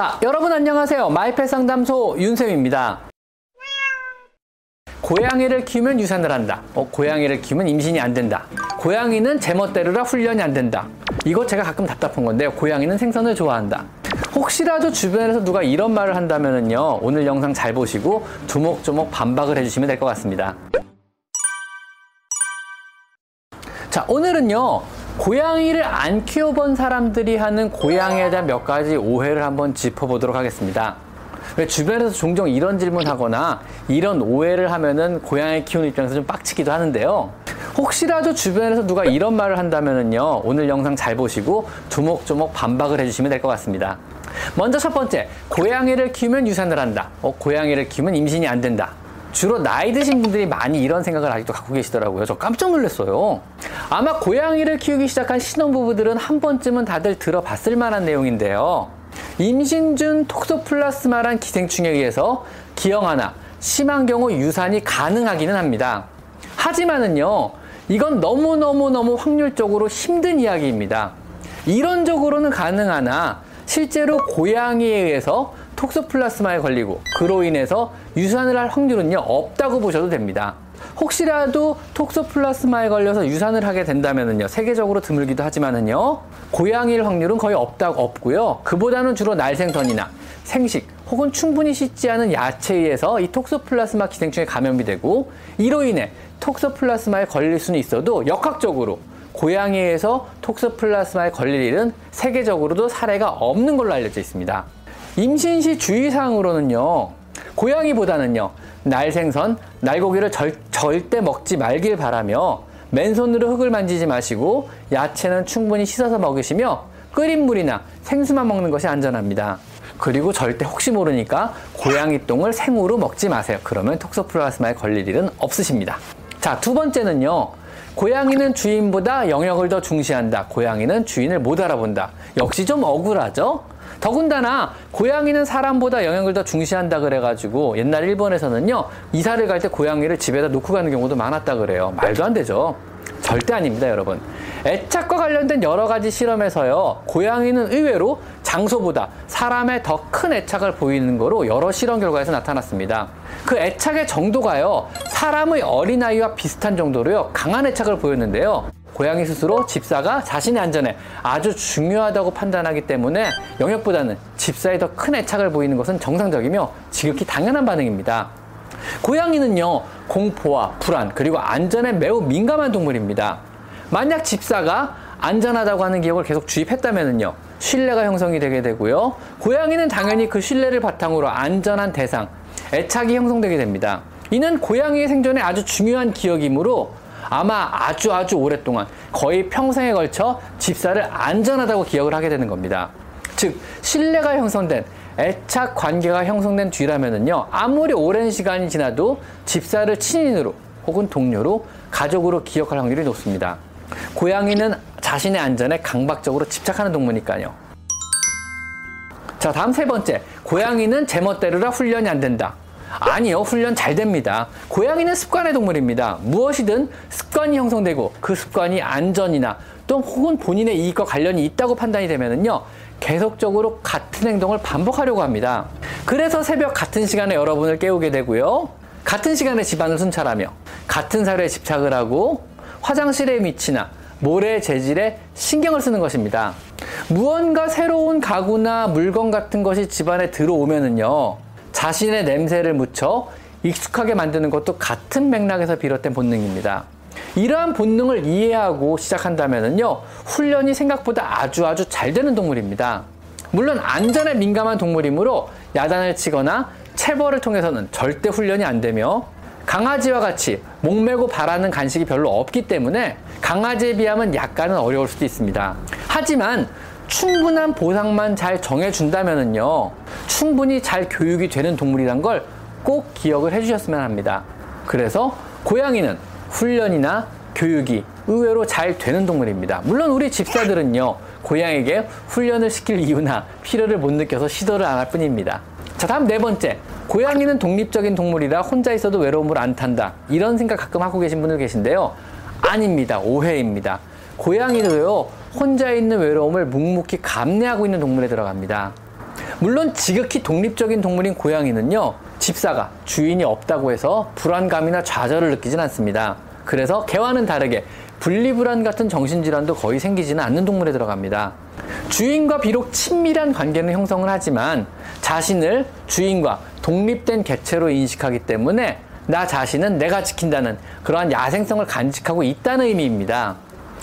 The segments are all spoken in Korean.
자, 여러분 안녕하세요. 마이펫 상담소 윤쌤입니다. 고양이를 키우면 유산을 한다. 어, 고양이를 키우면 임신이 안 된다. 고양이는 제멋대로라 훈련이 안 된다. 이거 제가 가끔 답답한 건데요. 고양이는 생선을 좋아한다. 혹시라도 주변에서 누가 이런 말을 한다면요. 오늘 영상 잘 보시고 조목조목 반박을 해주시면 될 것 같습니다. 자, 오늘은요. 고양이를 안 키워본 사람들이 하는 고양이에 대한 몇 가지 오해를 한번 짚어보도록 하겠습니다. 왜 주변에서 종종 이런 질문 하거나 이런 오해를 하면은 고양이 키우는 입장에서 좀 빡치기도 하는데요. 혹시라도 주변에서 누가 이런 말을 한다면은요. 오늘 영상 잘 보시고 조목조목 반박을 해주시면 될 것 같습니다. 먼저 첫 번째, 고양이를 키우면 유산을 한다. 어, 고양이를 키우면 임신이 안 된다. 주로 나이 드신 분들이 많이 이런 생각을 아직도 갖고 계시더라고요. 저 깜짝 놀랐어요. 아마 고양이를 키우기 시작한 신혼부부들은 한 번쯤은 다들 들어봤을 만한 내용인데요. 임신 중 톡소플라스마란 기생충에 의해서 기형 하나, 심한 경우 유산이 가능하기는 합니다. 하지만은요, 이건 너무너무너무 확률적으로 힘든 이야기입니다. 이론적으로는 가능하나 실제로 고양이에 의해서 톡소플라스마에 걸리고 그로 인해서 유산을 할 확률은요 없다고 보셔도 됩니다. 혹시라도 톡소플라스마에 걸려서 유산을 하게 된다면은요 세계적으로 드물기도 하지만은요 고양이일 확률은 거의 없다고 없고요 그보다는 주로 날생선이나 생식 혹은 충분히 씻지 않은 야채에 의해서 이 톡소플라스마 기생충에 감염이 되고 이로 인해 톡소플라스마에 걸릴 수는 있어도 역학적으로 고양이에서 톡소플라스마에 걸릴 일은 세계적으로도 사례가 없는 걸로 알려져 있습니다. 임신 시 주의사항으로는요, 고양이보다는요, 날생선, 날고기를 절, 절대 먹지 말길 바라며 맨손으로 흙을 만지지 마시고 야채는 충분히 씻어서 먹으시며 끓인 물이나 생수만 먹는 것이 안전합니다. 그리고 절대 혹시 모르니까 고양이 똥을 생으로 먹지 마세요. 그러면 톡소플라스마에 걸릴 일은 없으십니다. 자, 두 번째는요. 고양이는 주인보다 영역을 더 중시한다. 고양이는 주인을 못 알아본다. 역시 좀 억울하죠? 더군다나 고양이는 사람보다 영역을 더 중시한다 그래가지고 옛날 일본에서는요 이사를 갈 때 고양이를 집에다 놓고 가는 경우도 많았다 그래요. 말도 안 되죠. 절대 아닙니다 여러분. 애착과 관련된 여러 가지 실험에서요 고양이는 의외로 장소보다 사람의 더 큰 애착을 보이는 거로 여러 실험 결과에서 나타났습니다. 그 애착의 정도가요 사람의 어린아이와 비슷한 정도로요 강한 애착을 보였는데요 고양이 스스로 집사가 자신의 안전에 아주 중요하다고 판단하기 때문에 영역보다는 집사에 더 큰 애착을 보이는 것은 정상적이며 지극히 당연한 반응입니다. 고양이는요, 공포와 불안, 그리고 안전에 매우 민감한 동물입니다. 만약 집사가 안전하다고 하는 기억을 계속 주입했다면요, 신뢰가 형성이 되게 되고요. 고양이는 당연히 그 신뢰를 바탕으로 안전한 대상, 애착이 형성되게 됩니다. 이는 고양이의 생존에 아주 중요한 기억이므로 아마 아주 아주 오랫동안 거의 평생에 걸쳐 집사를 안전하다고 기억을 하게 되는 겁니다. 즉, 신뢰가 형성된 애착 관계가 형성된 뒤라면은요, 아무리 오랜 시간이 지나도 집사를 친인으로 혹은 동료로 가족으로 기억할 확률이 높습니다. 고양이는 자신의 안전에 강박적으로 집착하는 동물이니까요. 자, 다음 세 번째. 고양이는 제멋대로라 훈련이 안 된다. 아니요, 훈련 잘 됩니다. 고양이는 습관의 동물입니다. 무엇이든 습관이 형성되고 그 습관이 안전이나 또 혹은 본인의 이익과 관련이 있다고 판단이 되면은요, 계속적으로 같은 행동을 반복하려고 합니다. 그래서 새벽 같은 시간에 여러분을 깨우게 되고요. 같은 시간에 집안을 순찰하며 같은 사료에 집착을 하고 화장실의 밑이나 모래 재질에 신경을 쓰는 것입니다. 무언가 새로운 가구나 물건 같은 것이 집안에 들어오면은요. 자신의 냄새를 묻혀 익숙하게 만드는 것도 같은 맥락에서 비롯된 본능입니다. 이러한 본능을 이해하고 시작한다면요, 훈련이 생각보다 아주 아주 잘 되는 동물입니다. 물론 안전에 민감한 동물이므로 야단을 치거나 체벌을 통해서는 절대 훈련이 안 되며 강아지와 같이 목매고 바라는 간식이 별로 없기 때문에 강아지에 비하면 약간은 어려울 수도 있습니다. 하지만 충분한 보상만 잘 정해준다면요 충분히 잘 교육이 되는 동물이란 걸 꼭 기억을 해주셨으면 합니다. 그래서 고양이는 훈련이나 교육이 의외로 잘 되는 동물입니다. 물론 우리 집사들은요, 고양이에게 훈련을 시킬 이유나 필요를 못 느껴서 시도를 안 할 뿐입니다. 자, 다음 네 번째. 고양이는 독립적인 동물이라 혼자 있어도 외로움을 안 탄다. 이런 생각 가끔 하고 계신 분들 계신데요. 아닙니다. 오해입니다. 고양이도요, 혼자 있는 외로움을 묵묵히 감내하고 있는 동물에 들어갑니다. 물론 지극히 독립적인 동물인 고양이는요, 집사가 주인이 없다고 해서 불안감이나 좌절을 느끼진 않습니다. 그래서 개와는 다르게 분리불안 같은 정신질환도 거의 생기지는 않는 동물에 들어갑니다. 주인과 비록 친밀한 관계는 형성을 하지만 자신을 주인과 독립된 개체로 인식하기 때문에 나 자신은 내가 지킨다는 그러한 야생성을 간직하고 있다는 의미입니다.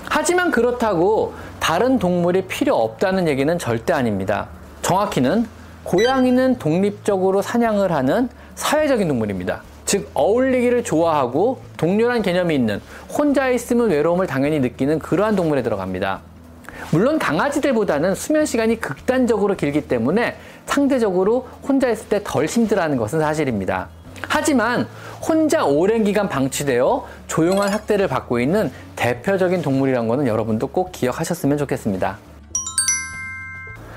하지만 그렇다고 다른 동물이 필요 없다는 얘기는 절대 아닙니다. 정확히는 고양이는 독립적으로 사냥을 하는 사회적인 동물입니다. 즉 어울리기를 좋아하고 동료란 개념이 있는 혼자 있으면 외로움을 당연히 느끼는 그러한 동물에 들어갑니다. 물론 강아지들보다는 수면 시간이 극단적으로 길기 때문에 상대적으로 혼자 있을 때 덜 힘들어하는 것은 사실입니다. 하지만 혼자 오랜 기간 방치되어 조용한 학대를 받고 있는 대표적인 동물이란 것은 여러분도 꼭 기억하셨으면 좋겠습니다.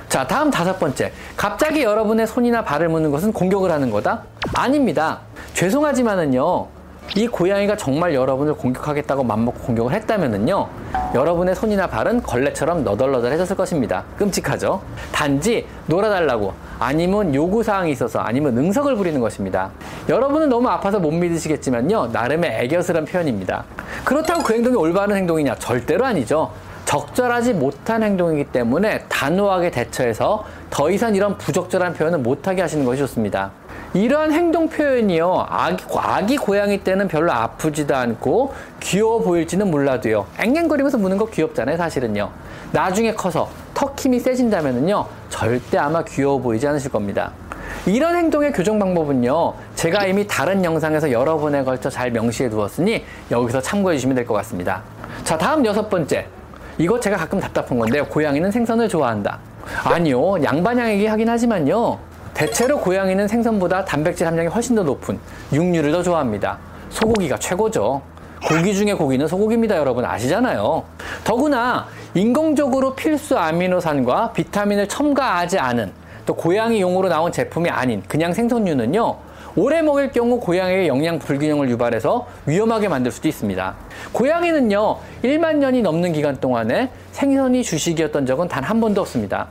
자, 다음 다섯 번째. 갑자기 여러분의 손이나 발을 무는 것은 공격을 하는 거다? 아닙니다. 죄송하지만은요. 이 고양이가 정말 여러분을 공격하겠다고 맘먹고 공격을 했다면은요. 여러분의 손이나 발은 걸레처럼 너덜너덜해졌을 것입니다. 끔찍하죠? 단지 놀아달라고 아니면 요구사항이 있어서 아니면 응석을 부리는 것입니다. 여러분은 너무 아파서 못 믿으시겠지만요. 나름의 애교스런 표현입니다. 그렇다고 그 행동이 올바른 행동이냐? 절대로 아니죠. 적절하지 못한 행동이기 때문에 단호하게 대처해서 더 이상 이런 부적절한 표현을 못하게 하시는 것이 좋습니다. 이러한 행동 표현이요, 아기, 아기 고양이 때는 별로 아프지도 않고 귀여워 보일지는 몰라도요, 앵앵거리면서 무는 거 귀엽잖아요, 사실은요. 나중에 커서 턱 힘이 세진다면은요, 절대 아마 귀여워 보이지 않으실 겁니다. 이런 행동의 교정 방법은요, 제가 이미 다른 영상에서 여러 번에 걸쳐 잘 명시해 두었으니 여기서 참고해 주시면 될 것 같습니다. 자, 다음 여섯 번째. 이거 제가 가끔 답답한 건데요. 고양이는 생선을 좋아한다. 아니요. 양반양에게 하긴 하지만요. 대체로 고양이는 생선보다 단백질 함량이 훨씬 더 높은 육류를 더 좋아합니다. 소고기가 최고죠. 고기 중에 고기는 소고기입니다, 여러분. 아시잖아요. 더구나 인공적으로 필수 아미노산과 비타민을 첨가하지 않은 또 고양이 용으로 나온 제품이 아닌 그냥 생선류는요. 오래 먹을 경우 고양이의 영양 불균형을 유발해서 위험하게 만들 수도 있습니다. 고양이는요, 1만 년이 넘는 기간 동안에 생선이 주식이었던 적은 단 한 번도 없습니다.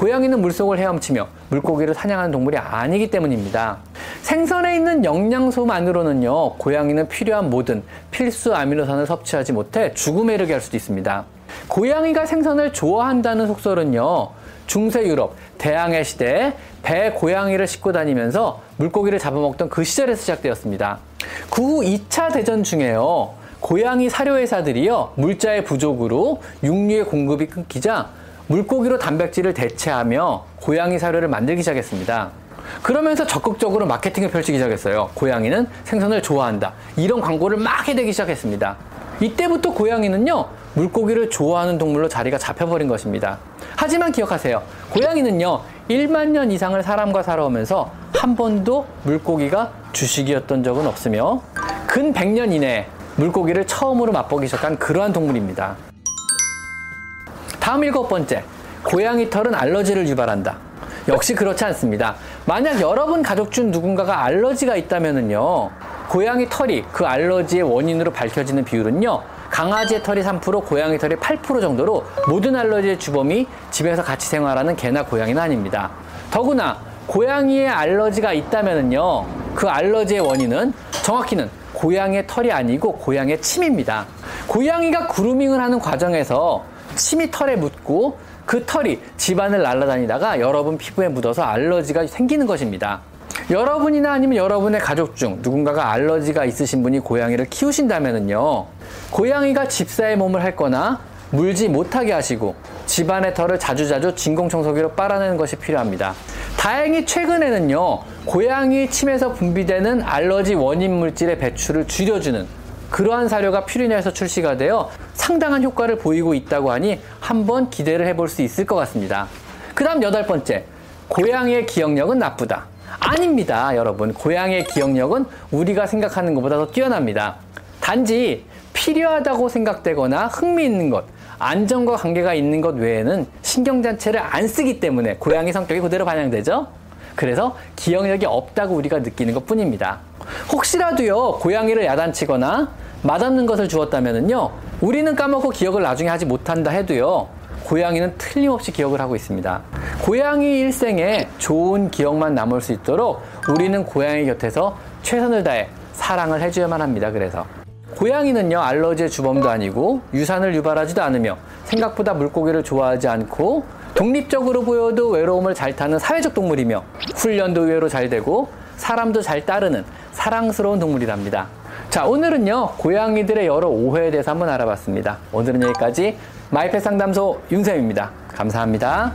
고양이는 물속을 헤엄치며 물고기를 사냥하는 동물이 아니기 때문입니다. 생선에 있는 영양소만으로는요, 고양이는 필요한 모든 필수 아미노산을 섭취하지 못해 죽음에 이르게 할 수도 있습니다. 고양이가 생선을 좋아한다는 속설은요, 중세 유럽 대항해 시대에 배 고양이를 싣고 다니면서 물고기를 잡아먹던 그 시절에서 시작되었습니다. 그 후 2차 대전 중에요. 고양이 사료회사들이요. 물자의 부족으로 육류의 공급이 끊기자 물고기로 단백질을 대체하며 고양이 사료를 만들기 시작했습니다. 그러면서 적극적으로 마케팅을 펼치기 시작했어요. 고양이는 생선을 좋아한다. 이런 광고를 막 해대기 시작했습니다. 이때부터 고양이는요, 물고기를 좋아하는 동물로 자리가 잡혀버린 것입니다. 하지만 기억하세요. 고양이는요, 1만 년 이상을 사람과 살아오면서 한 번도 물고기가 주식이었던 적은 없으며 근 100년 이내에 물고기를 처음으로 맛보기 시작한 그러한 동물입니다. 다음 일곱 번째. 고양이 털은 알러지를 유발한다. 역시 그렇지 않습니다. 만약 여러분 가족 중 누군가가 알러지가 있다면요 고양이 털이 그 알러지의 원인으로 밝혀지는 비율은요. 강아지의 털이 3%, 고양이 털이 8% 정도로 모든 알러지의 주범이 집에서 같이 생활하는 개나 고양이는 아닙니다. 더구나 고양이의 알러지가 있다면요. 그 알러지의 원인은 정확히는 고양이의 털이 아니고 고양이의 침입니다. 고양이가 그루밍을 하는 과정에서 침이 털에 묻고 그 털이 집안을 날아다니다가 여러분 피부에 묻어서 알러지가 생기는 것입니다. 여러분이나 아니면 여러분의 가족 중 누군가가 알러지가 있으신 분이 고양이를 키우신다면요. 고양이가 집사의 몸을 핥거나 물지 못하게 하시고 집안의 털을 자주자주 진공청소기로 빨아내는 것이 필요합니다. 다행히 최근에는요, 고양이 침에서 분비되는 알러지 원인 물질의 배출을 줄여주는 그러한 사료가 퓨리나에서 출시가 되어 상당한 효과를 보이고 있다고 하니 한번 기대를 해볼 수 있을 것 같습니다. 그 다음 여덟 번째, 고양이의 기억력은 나쁘다. 아닙니다, 여러분. 고양이의 기억력은 우리가 생각하는 것보다 더 뛰어납니다. 단지 필요하다고 생각되거나 흥미있는 것, 안전과 관계가 있는 것 외에는 신경자체를 안 쓰기 때문에 고양이 성격이 그대로 반영되죠? 그래서 기억력이 없다고 우리가 느끼는 것 뿐입니다. 혹시라도요, 고양이를 야단치거나 맛없는 것을 주었다면요, 우리는 까먹고 기억을 나중에 하지 못한다 해도요, 고양이는 틀림없이 기억을 하고 있습니다. 고양이 일생에 좋은 기억만 남을 수 있도록 우리는 고양이 곁에서 최선을 다해 사랑을 해줘야만 합니다. 그래서 고양이는요 알러지의 주범도 아니고 유산을 유발하지도 않으며 생각보다 물고기를 좋아하지 않고 독립적으로 보여도 외로움을 잘 타는 사회적 동물이며 훈련도 의외로 잘 되고 사람도 잘 따르는 사랑스러운 동물이랍니다. 자 오늘은요 고양이들의 여러 오해에 대해서 한번 알아봤습니다. 오늘은 여기까지 마이펫 상담소 윤쌤입니다. 감사합니다.